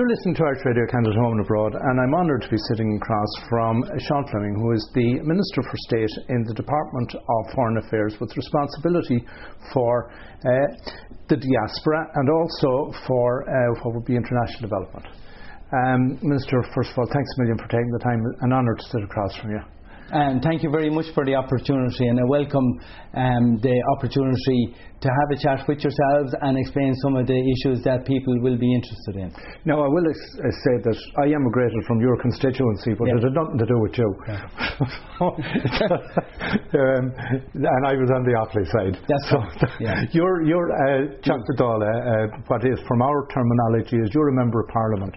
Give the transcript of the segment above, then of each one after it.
You're listening to Irish Radio Canada Home and Abroad, and I'm honoured to be sitting across from Sean Fleming, who is the Minister for State in the Department of Foreign Affairs with responsibility for uh, the diaspora and also for uh, what would be international development. Um, Minister, first of all, thanks a million for taking the time. An honour to sit across from you. And thank you very much for the opportunity, and I welcome um, the opportunity to have a chat with yourselves and explain some of the issues that people will be interested in. Now, I will ex- uh, say that I emigrated from your constituency, but it had nothing to do with you. Yeah. um, and I was on the Offaly side. That's so yeah. You're, you're uh, uh, what is, from our terminology, is you're a member of Parliament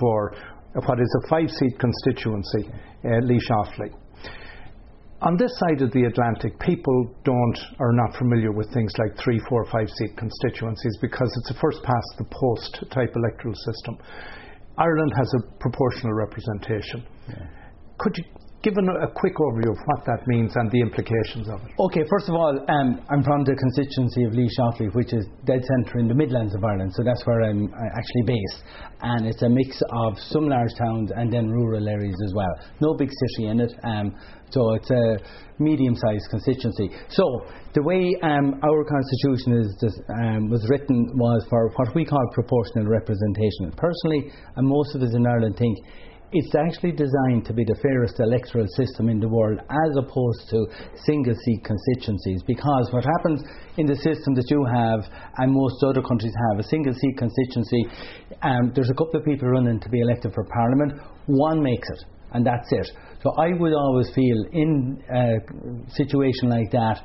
for what is a five seat constituency, uh, Laois Offaly. On this side of the Atlantic, people don't are not familiar with things like three, four, five seat constituencies because it's a first past the post type electoral system. Ireland has a proportional representation. Yeah. Could you give a quick overview of what that means and the implications of it. Okay, first of all, um, I'm from the constituency of Laois Offaly, which is dead centre in the Midlands of Ireland, so that's where I'm actually based. And it's a mix of some large towns and then rural areas as well. No big city in it, um, so it's a medium-sized constituency. So the way um, our constitution is um, was written was for what we call proportional representation. Personally, and most of us in Ireland think it's actually designed to be the fairest electoral system in the world as opposed to single seat constituencies because what happens in the system that you have and most other countries have a single seat constituency um, there's a couple of people running to be elected for parliament. One makes it and that's it. So I would always feel in a situation like that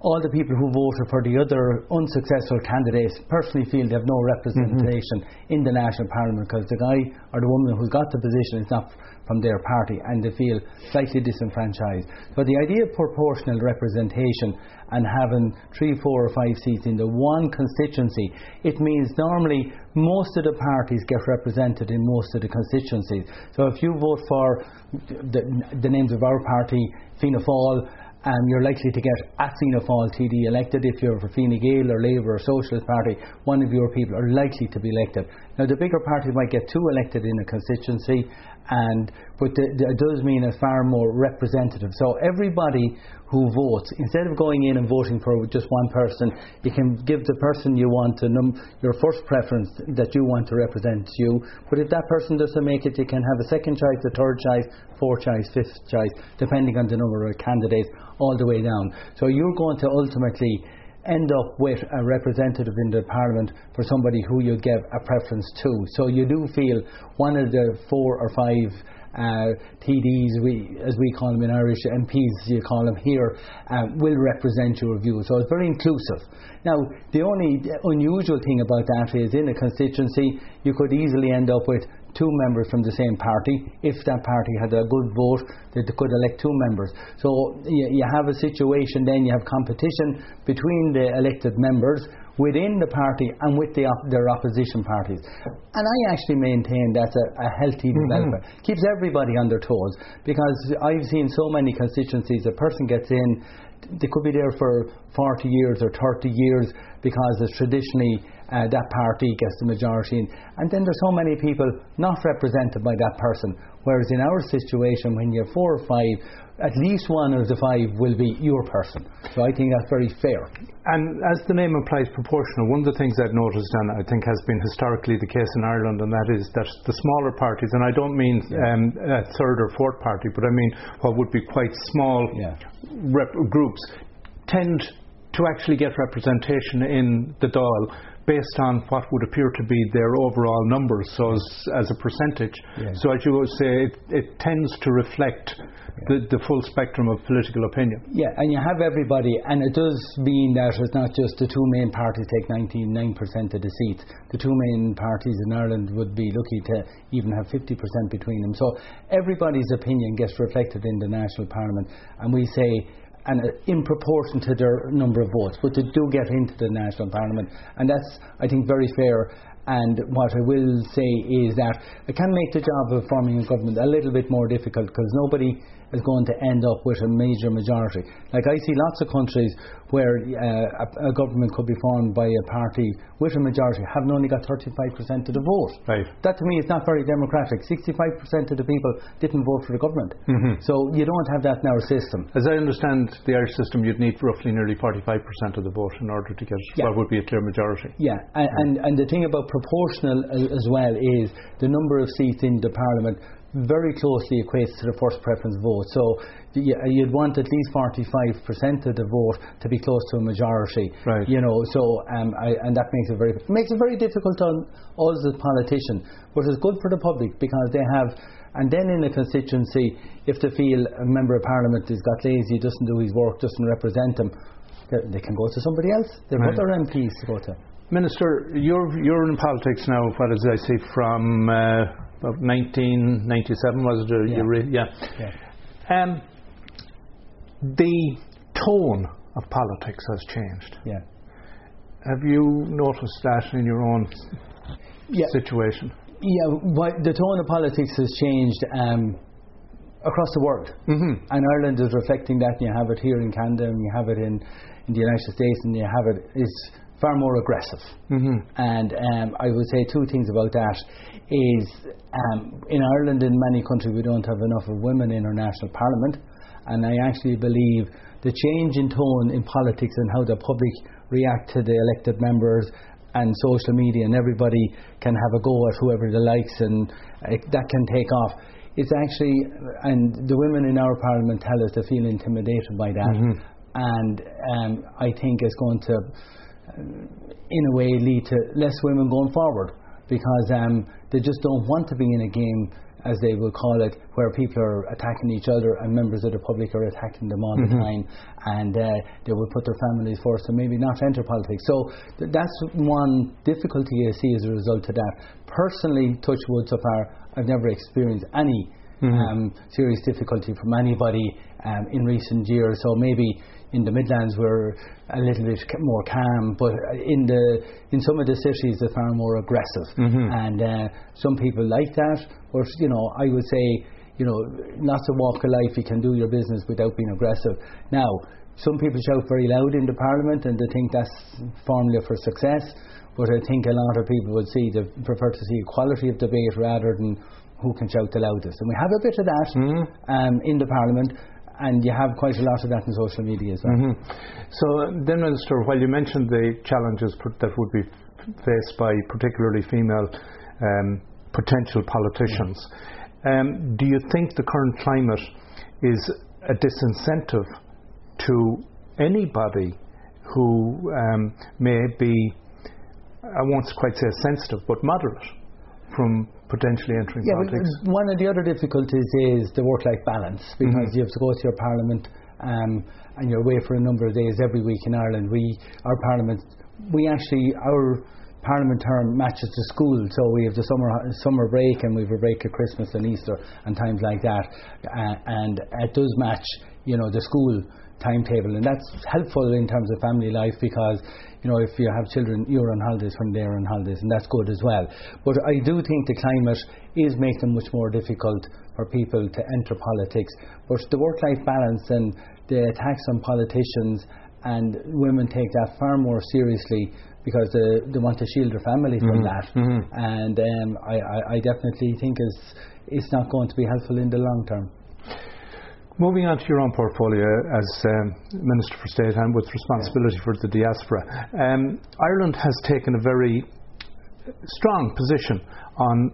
all the people who voted for the other unsuccessful candidates personally feel they have no representation mm-hmm. in the national parliament because the guy or the woman who's got the position is not from their party and they feel slightly disenfranchised. But the idea of proportional representation and having three, four, or five seats in the one constituency, it means normally most of the parties get represented in most of the constituencies. So if you vote for the, the names of our party, Fianna Fáil, um, you're likely to get at Fianna Fáil TD elected. If you're for Fine Gael or Labour or Socialist Party, one of your people are likely to be elected. Now, the bigger parties might get two elected in a constituency, and but the, the, it does mean a far more representative. So everybody who votes, instead of going in and voting for just one person, you can give the person you want to num- your first preference that you want to represent you. But if that person doesn't make it, you can have a second choice, a third choice, fourth choice, fifth choice, depending on the number of candidates, all the way down. So you're going to ultimately end up with a representative in the parliament for somebody who you give a preference to. So you do feel one of the four or five uh, TDs, we, as we call them in Irish, MPs, you call them here, uh, will represent your view. So it's very inclusive. Now, the only unusual thing about that is in a constituency, you could easily end up with two members from the same party. If that party had a good vote, they could elect two members. So you, you have a situation then, you have competition between the elected members within the party and with the op- their opposition parties. And I actually maintain that's a, a healthy mm-hmm. development. Keeps everybody on their toes because I've seen so many constituencies, a person gets in, they could be there for 40 years or 30 years because it's traditionally uh, that party gets the majority. In. And then there's so many people not represented by that person. Whereas in our situation, when you have four or five, at least one of the five will be your person. So I think that's very fair. And as the name implies proportional, one of the things I've noticed and I think has been historically the case in Ireland, and that is that the smaller parties, and I don't mean um, a third or fourth party, but I mean what would be quite small yeah. rep- groups, tend to actually get representation in the Dáil based on what would appear to be their overall numbers, so as, as a percentage. Yeah. So as you would say, it, it tends to reflect yeah. the, the full spectrum of political opinion. Yeah, and you have everybody, and it does mean that it's not just the two main parties take 99% of the seats. The two main parties in Ireland would be lucky to even have 50% between them. So everybody's opinion gets reflected in the national parliament, and we say and in proportion to their number of votes, but they do get into the national parliament, and that's I think very fair. And what I will say is that it can make the job of forming a government a little bit more difficult because nobody is going to end up with a major majority. Like I see lots of countries where uh, a, a, government could be formed by a party with a majority having only got 35% of the vote. Right. That to me is not very democratic. 65% of the people didn't vote for the government. Mm-hmm. So you don't have that in our system. As I understand the Irish system, you'd need roughly nearly 45% of the vote in order to get yeah. what would be a clear majority. Yeah, and, and, and the thing about proportional as well is the number of seats in the parliament very closely equates to the first preference vote. So you'd want at least 45% of the vote to be close to a majority. Right. You know, so um, I, and that makes it very makes it very difficult on us as politicians, but it's good for the public because they have. And then in a constituency, if they feel a member of parliament has got lazy, doesn't do his work, doesn't represent them, they can go to somebody else. They've right. other MPs to go to. Minister, you're you're in politics now. What as I say from uh, 1997 was it? Yeah. Re- yeah. yeah. Um, the tone of politics has changed. Yeah. Have you noticed that in your own yeah. situation? Yeah, but the tone of politics has changed um, across the world, mm-hmm. and Ireland is reflecting that. You have it here in Canada, and you have it in, in the United States, and you have it. It's far more aggressive. Mm-hmm. And um, I would say two things about that is um, in Ireland, in many countries, we don't have enough of women in our national parliament, and I actually believe the change in tone in politics and how the public react to the elected members and social media and everybody can have a go at whoever they likes and it, that can take off. It's actually, and the women in our parliament tell us they feel intimidated by that, mm-hmm. and um, I think it's going to in a way lead to less women going forward because um, they just don't want to be in a game as they will call it, where people are attacking each other and members of the public are attacking them all mm-hmm. the time, and uh, they will put their families first and maybe not enter politics. So th- that's one difficulty I see as a result of that. Personally, touch wood so far, I've never experienced any mm-hmm. um, serious difficulty from anybody um, in recent years. So maybe in the Midlands we're a little bit more calm, but in the in some of the cities they're far more aggressive, mm-hmm. and uh, some people like that. or you know, I would say you know, not to walk of life, you can do your business without being aggressive. Now, some people shout very loud in the Parliament and they think that's formula for success, but I think a lot of people would see they prefer to see quality of debate rather than who can shout the loudest. And we have a bit of that mm-hmm. um, in the Parliament and you have quite a lot of that in social media as well. Mm-hmm. So then, Minister, while you mentioned the challenges that would be faced by particularly female um, potential politicians, um, do you think the current climate is a disincentive to anybody who um, may be, I won't quite say sensitive, but moderate from potentially entering yeah, politics? One of the other difficulties is the work-life balance because mm-hmm. you have to go to your parliament um, and you're away for a number of days every week in Ireland. We, our parliament, we actually our parliament term matches the school, so we have the summer summer break and we have a break at Christmas and Easter and times like that, uh, and it does match, you know, the school timetable, and that's helpful in terms of family life because you know if you have children, you're on holidays when they're on holidays, and that's good as well. But I do think the climate is making it much more difficult for people to enter politics. But the work-life balance and the attacks on politicians and women take that far more seriously because they, they want to shield their family from mm-hmm. that. Mm-hmm. And um, I, I, I definitely think it's, it's not going to be helpful in the long term. Moving on to your own portfolio as um, Minister for State and with responsibility for the diaspora, um, Ireland has taken a very strong position on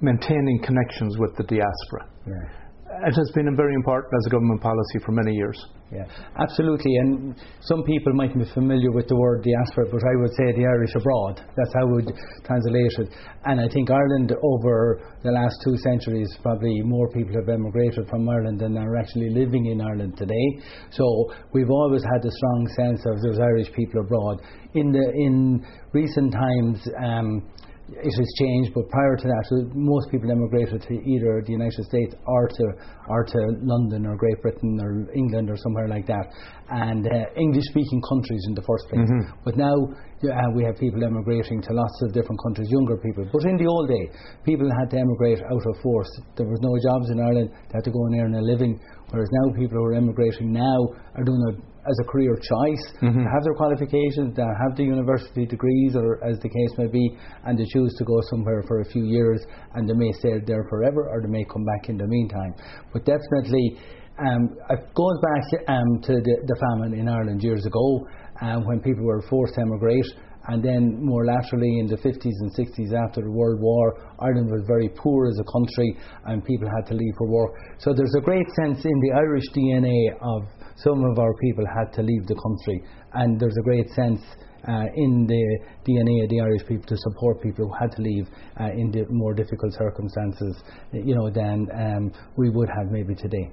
maintaining connections with the diaspora. Yeah. It has been very important as a government policy for many years. Yeah, absolutely. And some people might be familiar with the word diaspora, but I would say the Irish abroad. That's how we would translate it. And I think Ireland, over the last two centuries, probably more people have emigrated from Ireland than are actually living in Ireland today. So we've always had a strong sense of those Irish people abroad. In the in recent times. Um, it has changed, but prior to that, most people emigrated to either the United States or to or to London or Great Britain or England or somewhere like that, and uh, English-speaking countries in the first place. Mm-hmm. But now uh, we have people emigrating to lots of different countries, younger people. But in the old day, people had to emigrate out of force. There was no jobs in Ireland; they had to go and earn a living. Whereas now, people who are emigrating now are doing it as a career choice, mm-hmm. have their qualifications, they have the university degrees, or as the case may be, and they choose to go somewhere for a few years, and they may stay there forever, or they may come back in the meantime. But definitely, um, it goes back um, to the, the, famine in Ireland years ago, um, when people were forced to emigrate. And then more laterally in the 50s and 60s after the World War, Ireland was very poor as a country and people had to leave for work. So there's a great sense in the Irish DNA of some of our people had to leave the country, and there's a great sense uh, in the DNA of the Irish people to support people who had to leave uh, in di- more difficult circumstances, you know, than um, we would have maybe today.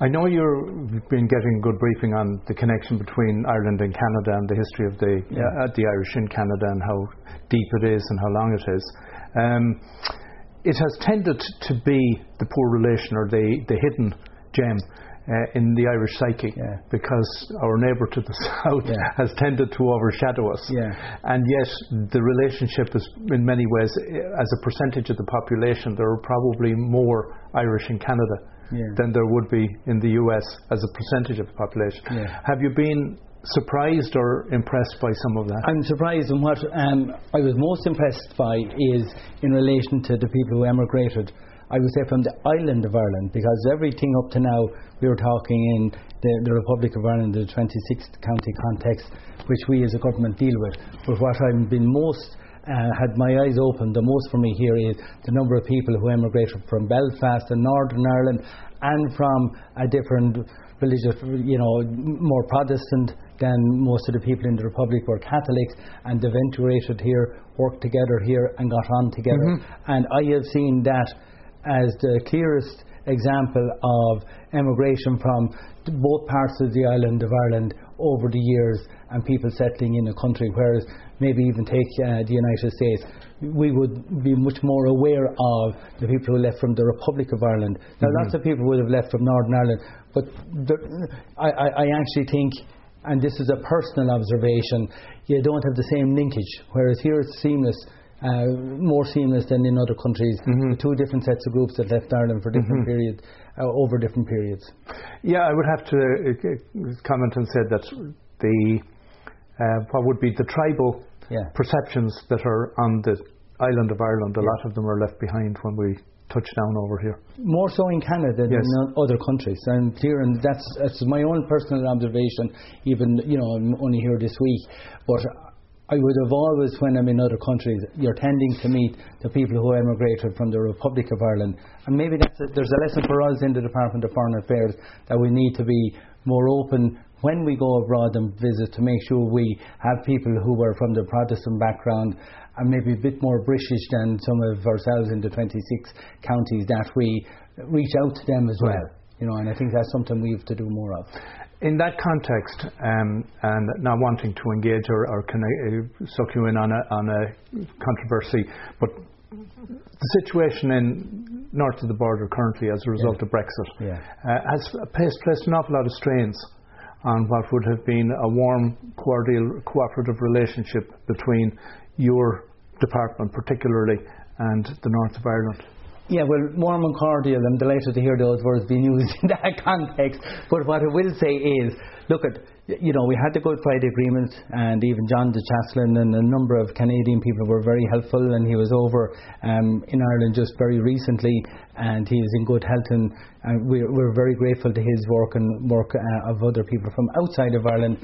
I know you've been getting good briefing on the connection between Ireland and Canada and the history of the yeah. uh, the Irish in Canada and how deep it is and how long it is. Um, it has tended to be the poor relation or the, the hidden gem uh, in the Irish psyche yeah. because our neighbour to the south yeah. has tended to overshadow us. Yeah. And yet, the relationship is, in many ways, as a percentage of the population, there are probably more Irish in Canada than there would be in the US as a percentage of the population. Have you been surprised or impressed by some of that? I'm surprised, and what um, I was most impressed by is in relation to the people who emigrated I would say from the island of Ireland, because everything up to now we were talking in the, the Republic of Ireland, the 26th county context, which we as a government deal with. But what I've been most uh, had my eyes open the most for me here is the number of people who emigrated from Belfast and Northern Ireland and from a different religious, you know, more Protestant than most of the people in the Republic were Catholics and they've integrated here, worked together here and got on together. Mm-hmm. And I have seen that as the clearest example of emigration from both parts of the island of Ireland over the years and people settling in a country, whereas maybe even take uh, the United States, we would be much more aware of the people who left from the Republic of Ireland. Now, mm-hmm. lots of people would have left from Northern Ireland, but I, I, I actually think and this is a personal observation, you don't have the same linkage. Whereas here it's seamless uh, more seamless than in other countries. Mm-hmm. two different sets of groups that left Ireland for different mm-hmm. periods, uh, over different periods. Yeah, I would have to uh, comment and say that the uh, what would be the tribal yeah. perceptions that are on the island of Ireland, a yeah. lot of them are left behind when we touch down over here. More so in Canada than yes. in other countries. And here, and that's, that's my own personal observation. Even you know, I'm only here this week, but I would have always, when I'm in other countries, you're tending to meet the people who emigrated from the Republic of Ireland. And maybe a, there's a lesson for us in the Department of Foreign Affairs that we need to be more open when we go abroad and visit to make sure we have people who were from the Protestant background and maybe a bit more British than some of ourselves in the 26 counties that we reach out to them as well. You know, and I think that's something we have to do more of in that context, um, and not wanting to engage or, or uh, suck you in on a, on a controversy, but the situation in north of the border currently as a result yeah. of Brexit yeah. uh, has placed, placed an awful lot of strains on what would have been a warm, cordial, cooperative relationship between your department, particularly, and the north of Ireland. Yeah, well, warm and cordial. I'm delighted to hear those words being used in that context. But what I will say is, look at, you know, we had the Good Friday Agreement, and even John de Chastelain and a number of Canadian people were very helpful. And he was over um, in Ireland just very recently, and he is in good health. And we're, we're, very grateful to his work and work uh, of other people from outside of Ireland.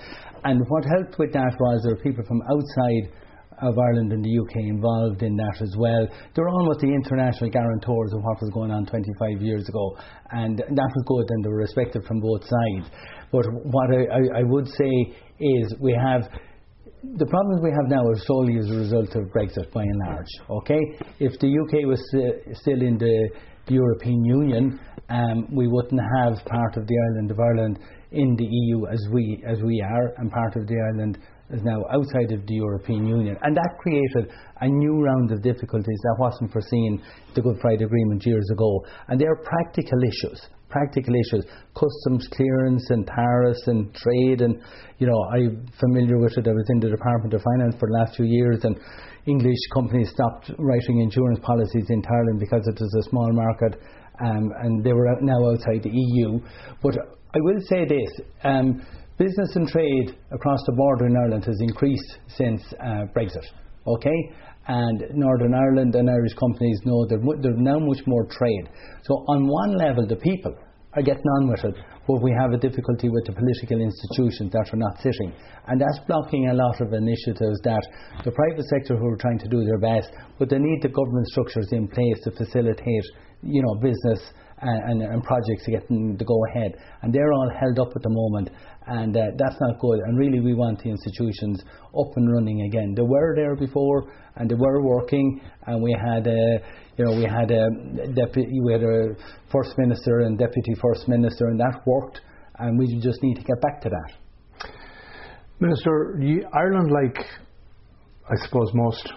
And what helped with that was there were people from outside of Ireland and the UK involved in that as well. They're almost the international guarantors of what was going on 25 years ago, and that was good, and they were respected from both sides. But what I, I, I would say is we have the problems we have now are solely as a result of Brexit by and large. Okay, if the UK was uh, still in the European Union, um, we wouldn't have part of the island of Ireland in the EU as we as we are, and part of the island is now outside of the European Union. And that created a new round of difficulties that wasn't foreseen the Good Friday Agreement years ago. And they are practical issues. Practical issues, customs clearance and tariffs and trade, and you know I'm familiar with it. I was in the Department of Finance for the last few years, and English companies stopped writing insurance policies in Ireland because it was a small market, um, and they were now outside the EU. But I will say this. Um, business and trade across the border in Ireland has increased since uh, Brexit. Okay, and Northern Ireland and Irish companies know there's now much more trade. So on one level, the people are getting on with it, but we have a difficulty with the political institutions that are not sitting. And that's blocking a lot of initiatives that the private sector who are trying to do their best, but they need the government structures in place to facilitate, you know, business and, and, projects to get them to go ahead. And they're all held up at the moment, and uh, that's not good. And really, we want the institutions up and running again. They were there before, and they were working, and we had a, you know, we had a deputy, we had a first minister and deputy first minister, and that worked. And we just need to get back to that. Minister, Ireland, like I suppose most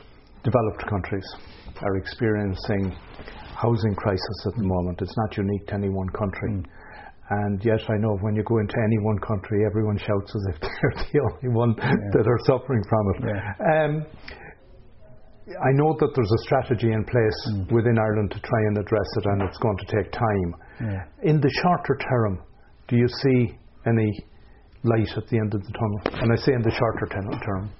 developed countries, are experiencing housing crisis at the moment. It's not unique to any one country. Mm. And yet, I know when you go into any one country, everyone shouts as if they're the only one yeah. that are suffering from it. Yeah. Um, I know that there's a strategy in place mm. within Ireland to try and address it, and it's going to take time. Yeah. In the shorter term, do you see any light at the end of the tunnel? And I say in the shorter term.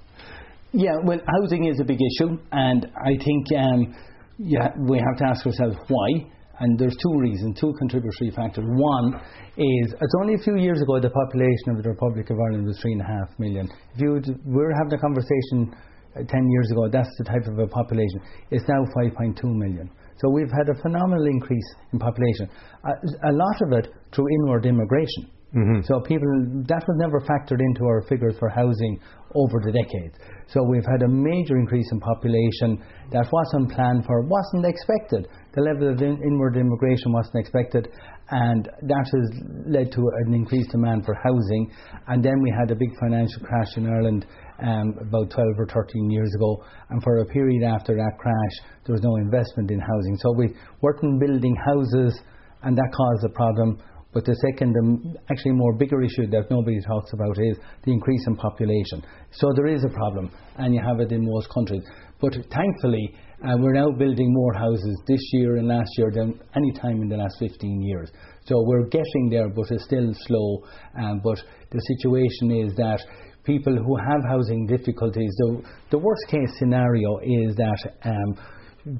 Yeah, well, housing is a big issue, and I think um, yeah, we have to ask ourselves why. And there's two reasons, two contributory factors. One is it's only a few years ago the population of the Republic of Ireland was three and a half million. If you we're having a conversation uh, ten years ago, that's the type of a population. It's now 5.2 million. So we've had a phenomenal increase in population. A, a lot of it through inward immigration. Mm-hmm. So people that was never factored into our figures for housing over the decades. So we've had a major increase in population that wasn't planned for, wasn't expected. The level of in- inward immigration wasn't expected, and that has led to an increased demand for housing. And then we had a big financial crash in Ireland um, about 12 or 13 years ago, and for a period after that crash, there was no investment in housing. So we weren't building houses, and that caused a problem. But the second, um, actually more bigger issue that nobody talks about is the increase in population. So there is a problem, and you have it in most countries. But thankfully, uh, we're now building more houses this year and last year than any time in the last 15 years. So we're getting there, but it's still slow. Um, but the situation is that people who have housing difficulties, the, the worst case scenario is that um,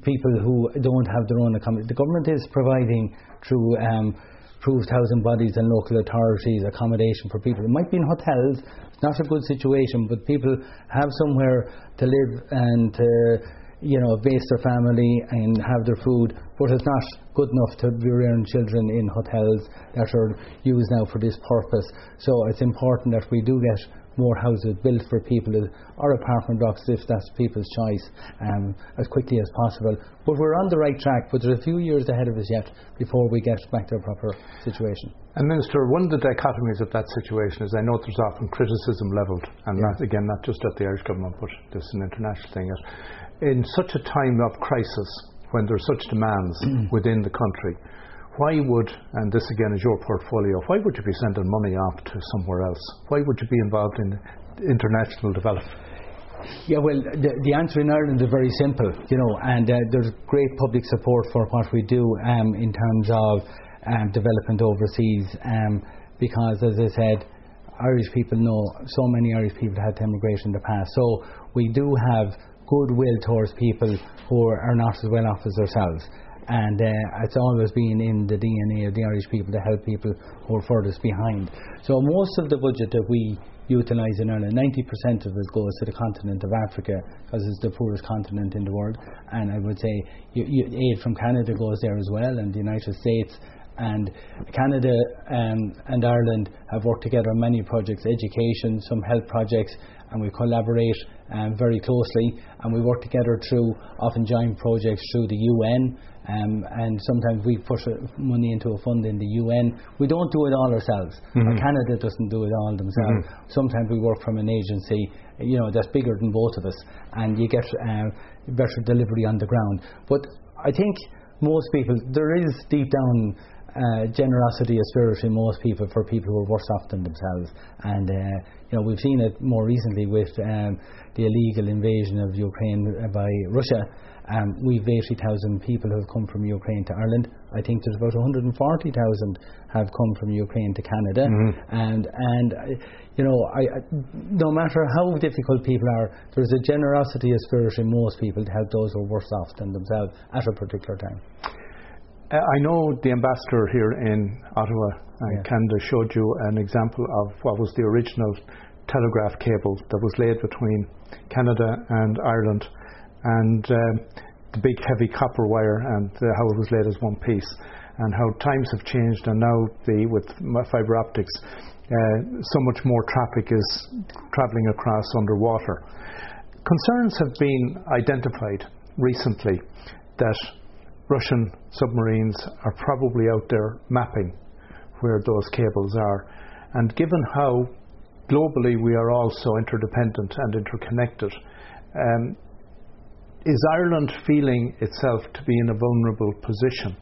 people who don't have their own accommodation, the government is providing through um, approved housing bodies and local authorities accommodation for people. It might be in hotels, it's not a good situation, but people have somewhere to live and to you know, base their family and have their food, but it's not good enough to be rearing children in hotels that are used now for this purpose. So it's important that we do get more houses built for people or apartment blocks if that's people's choice um, as quickly as possible. But we're on the right track, but there's a few years ahead of us yet before we get back to a proper situation. And Minister, one of the dichotomies of that situation is I know there's often criticism levelled, and yeah. not, again, not just at the Irish government, but this is an international thing. In such a time of crisis, when there's such demands within the country, why would, and this again is your portfolio, why would you be sending money off to somewhere else? Why would you be involved in international development? Yeah, well, the, the answer in Ireland is very simple, you know, and uh, there's great public support for what we do um, in terms of um, development overseas, um, because as I said, Irish people know so many Irish people had to emigrate in the past. So we do have goodwill towards people who are not as well off as ourselves and uh, it's always been in the DNA of the Irish people to help people who are furthest behind. So most of the budget that we utilise in Ireland, 90% of it goes to the continent of Africa because it's the poorest continent in the world, and I would say you, you, aid from Canada goes there as well, and the United States. And Canada um, and Ireland have worked together on many projects, education, some health projects, and we collaborate um, very closely. And we work together through often joint projects through the UN. Um, and sometimes we push money into a fund in the UN. We don't do it all ourselves. Mm-hmm. Canada doesn't do it all themselves. Mm-hmm. Sometimes we work from an agency, you know, that's bigger than both of us, and you get uh, better delivery on the ground. But I think most people, there is deep down uh, generosity of spirit in most people for people who are worse off than themselves. And uh, you know we've seen it more recently with um, the illegal invasion of Ukraine by Russia. Um, we've 80,000 people who have come from Ukraine to Ireland. I think there's about 140,000 have come from Ukraine to Canada. Mm-hmm. And and uh, you know, I, I, no matter how difficult people are, there's a generosity of spirit in most people to help those who are worse off than themselves at a particular time. Uh, I know the ambassador here in Ottawa yeah. Canada showed you an example of what was the original telegraph cable that was laid between Canada and Ireland, and uh, the big heavy copper wire, and uh, how it was laid as one piece, and how times have changed, and now the with fibre optics, uh, so much more traffic is travelling across underwater. Concerns have been identified recently that Russian submarines are probably out there mapping where those cables are. And given how globally we are all so interdependent and interconnected, um, is Ireland feeling itself to be in a vulnerable position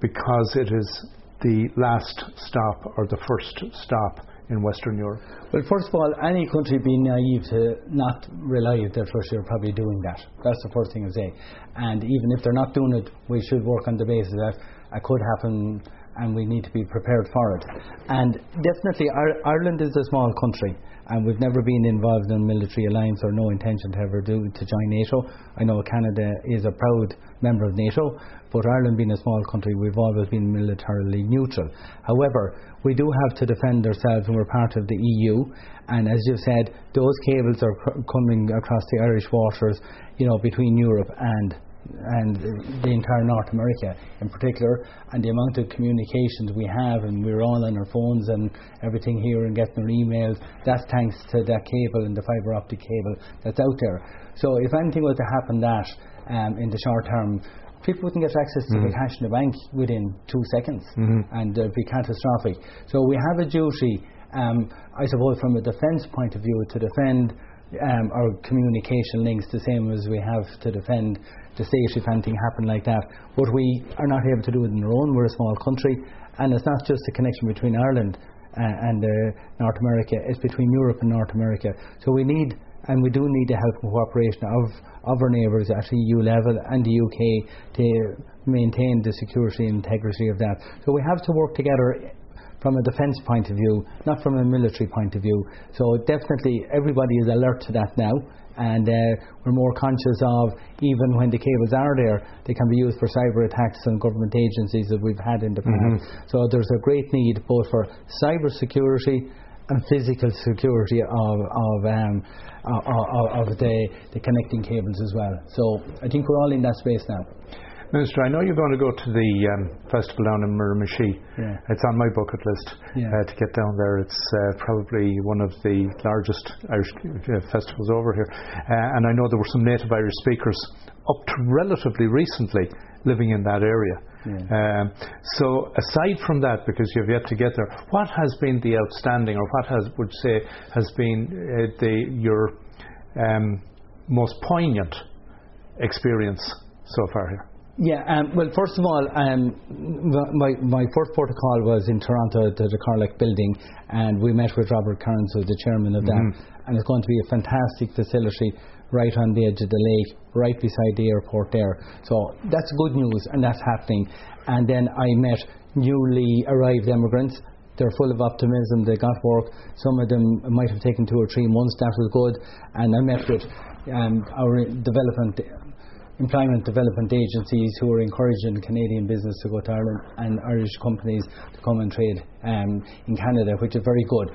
because it is the last stop or the first stop in Western Europe? Well, first of all, any country being naive to not rely that Russia are probably doing that. That's the first thing I say. And even if they're not doing it, we should work on the basis that it could happen and we need to be prepared for it. And definitely, Ireland is a small country, and we've never been involved in a military alliance or no intention to ever do to join NATO. I know Canada is a proud member of NATO, but Ireland being a small country, we've always been militarily neutral. However, we do have to defend ourselves, and we're part of the EU. And as you've said, those cables are cr- coming across the Irish waters, you know, between Europe and and the entire North America in particular, and the amount of communications we have, and we're all on our phones and everything here and getting our emails, that's thanks to that cable and the fibre optic cable that's out there. So if anything was to happen that um, in the short term, people wouldn't get access to mm-hmm. the cash in the bank within two seconds, mm-hmm. and it'd be catastrophic. So we have a duty, um, I suppose, from a defence point of view, to defend um, our communication links the same as we have to defend the state if anything happened like that. But we are not able to do it on our own. We're a small country, and it's not just a connection between Ireland uh, and uh, North America. It's between Europe and North America. So we need, and we do need the help and cooperation of of our neighbours at the EU level and the UK to maintain the security and integrity of that. So we have to work together from a defence point of view, not from a military point of view. So definitely everybody is alert to that now. And uh, we're more conscious of even when the cables are there, they can be used for cyber attacks on government agencies that we've had in the past. Mm-hmm. So there's a great need both for cyber security and physical security of of, um, of, of the, the connecting cables as well. So I think we're all in that space now. Minister, I know you're going to go to the um, festival down in Miramichi. Yeah. It's on my bucket list yeah. uh, to get down there. It's uh, probably one of the largest Irish uh, festivals over here. Uh, and I know there were some native Irish speakers up to relatively recently living in that area. Yeah. Um, so aside from that, because you've yet to get there, what has been the outstanding, or what has would say has been uh, the your um, most poignant experience so far here? Yeah, um, well, first of all, um, my, my first protocol was in Toronto at the, Carlack building, and we met with Robert Kearns, who's the chairman of that, mm-hmm. and it's going to be a fantastic facility right on the edge of the lake, right beside the airport there. So that's good news, and that's happening. And then I met newly arrived immigrants. They're full of optimism. They got work. Some of them might have taken two or three months. That was good. And I met with um, our development employment development agencies who are encouraging Canadian business to go to Ireland and Irish companies to come and trade um, in Canada, which is very good.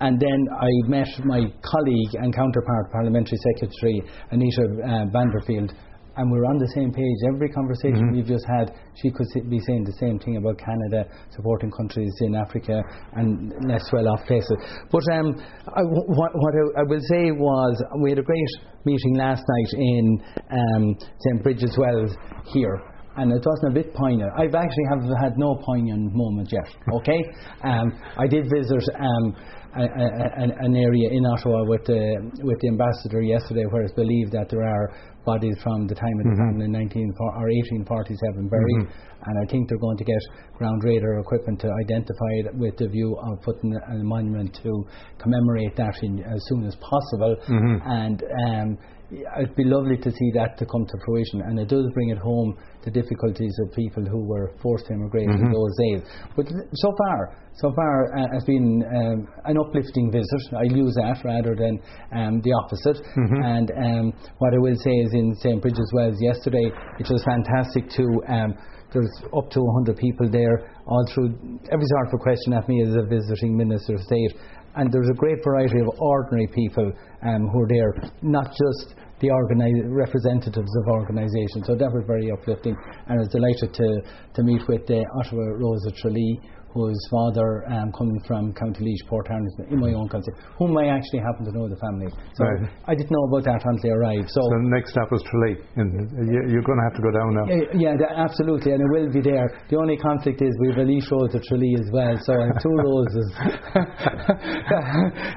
And then I met my colleague and counterpart, Parliamentary Secretary Anita uh, Vandenbeld, and we're on the same page. Every conversation mm-hmm. we've just had, she could be saying the same thing about Canada supporting countries in Africa and less well-off places. But um, I, what, what I, I, will say was we had a great meeting last night in um, St Bridget's Wells here. And it wasn't a bit poignant. I've actually have had no poignant moment yet. Okay, um, I did visit um, a, a, an area in Ottawa with the with the ambassador yesterday, where it's believed that there are bodies from the time of the mm-hmm. famine in 19 or 1847 buried, mm-hmm. and I think they're going to get ground radar equipment to identify it with the view of putting a monument to commemorate that in, as soon as possible. Mm-hmm. And um, it'd be lovely to see that to come to fruition, and it does bring it home the difficulties of people who were forced to immigrate mm-hmm. in those days. But so far, so far uh, has been um, an uplifting visit. I use that rather than um, the opposite. Mm-hmm. And um, what I will say is in St Bridget's Wells yesterday, it was fantastic to. Um, there's up to 100 people there, all through every sort of question at me as a visiting minister of state, and there's a great variety of ordinary people um, who are there, not just the organi- representatives of organisations. So that was very uplifting, and I was delighted to, to meet with uh, Ottawa Rose of Tralee, whose father um, coming from County Laois, Port Ernest, in my own country, whom I actually happen to know the family. So right. I didn't know about that until I arrived. So, so the next stop was Tralee. You're going to have to go down now. Uh, yeah, absolutely, and it will be there. The only conflict is we have a Laois Rose at Tralee as well, so I have two roses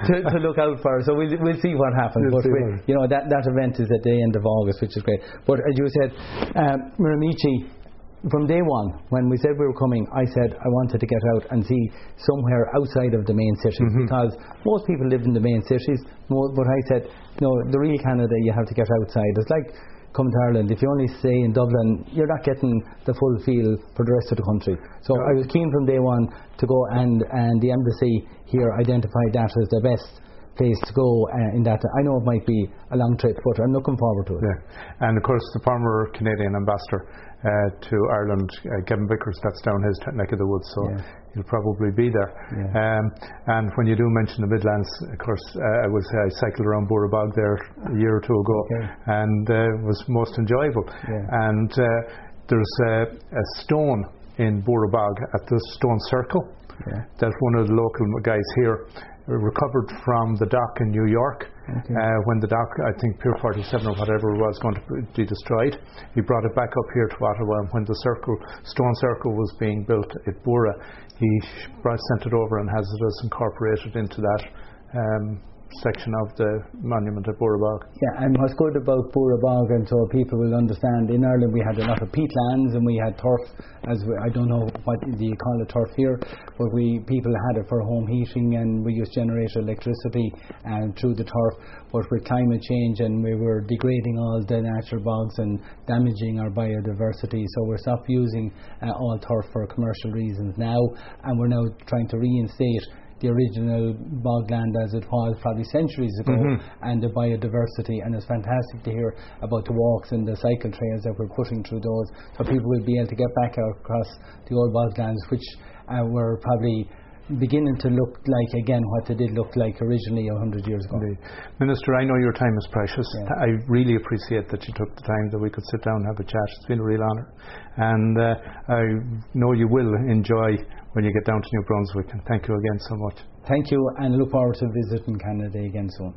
to, to, look out for. So we'll, we'll see what happens. We'll but we, you know that, that event is at the end of August, which is great. But as you said, um, Miramichi from day one, when we said we were coming, I said I wanted to get out and see somewhere outside of the main cities mm-hmm. because most people live in the main cities. But I said, no, the real Canada, you have to get outside. It's like come to Ireland. If you only stay in Dublin, you're not getting the full feel for the rest of the country. So I was keen from day one to go, and, and the embassy here identified that as the best place to go uh, in that. I know it might be a long trip, but I'm looking forward to it. Yeah. And of course, the former Canadian ambassador uh, to Ireland, uh, Kevin Vickers, that's down his neck of the woods, so yeah. he'll probably be there. Yeah. Um, and when you do mention the Midlands, of course, uh, I was I cycled around Bog there a year or two ago, okay. and uh, was most enjoyable. Yeah. And uh, there's a, a stone in Bog at the Stone Circle. Yeah. That one of the local guys here recovered from the dock in New York okay. uh, when the dock, I think Pier 47 or whatever was going to be destroyed. He brought it back up here to Ottawa, and when the circle, stone circle was being built at Boora, he brought, sent it over and has it as incorporated into that. Um, section of the monument at Bog. Yeah, and what's good about Bog, and so people will understand, in Ireland we had a lot of peatlands and we had turf, as we, I don't know what you call it turf here, but we people had it for home heating and we used generator electricity and through the turf. But with climate change and we were degrading all the natural bogs and damaging our biodiversity, so we're stopped using uh, all turf for commercial reasons now, and we're now trying to reinstate the original bogland as it was probably centuries ago mm-hmm. and the biodiversity and it's fantastic to hear about the walks and the cycle trails that we're putting through those so people will be able to get back out across the old boglands which uh, were probably beginning to look like again what they did look like originally 100 years ago. Indeed. Minister, I know your time is precious. Yeah. I really appreciate that you took the time that we could sit down and have a chat. It's been a real honour. And uh, I know you will enjoy when you get down to New Brunswick. And thank you again so much. Thank you, and look forward to visiting Canada again soon.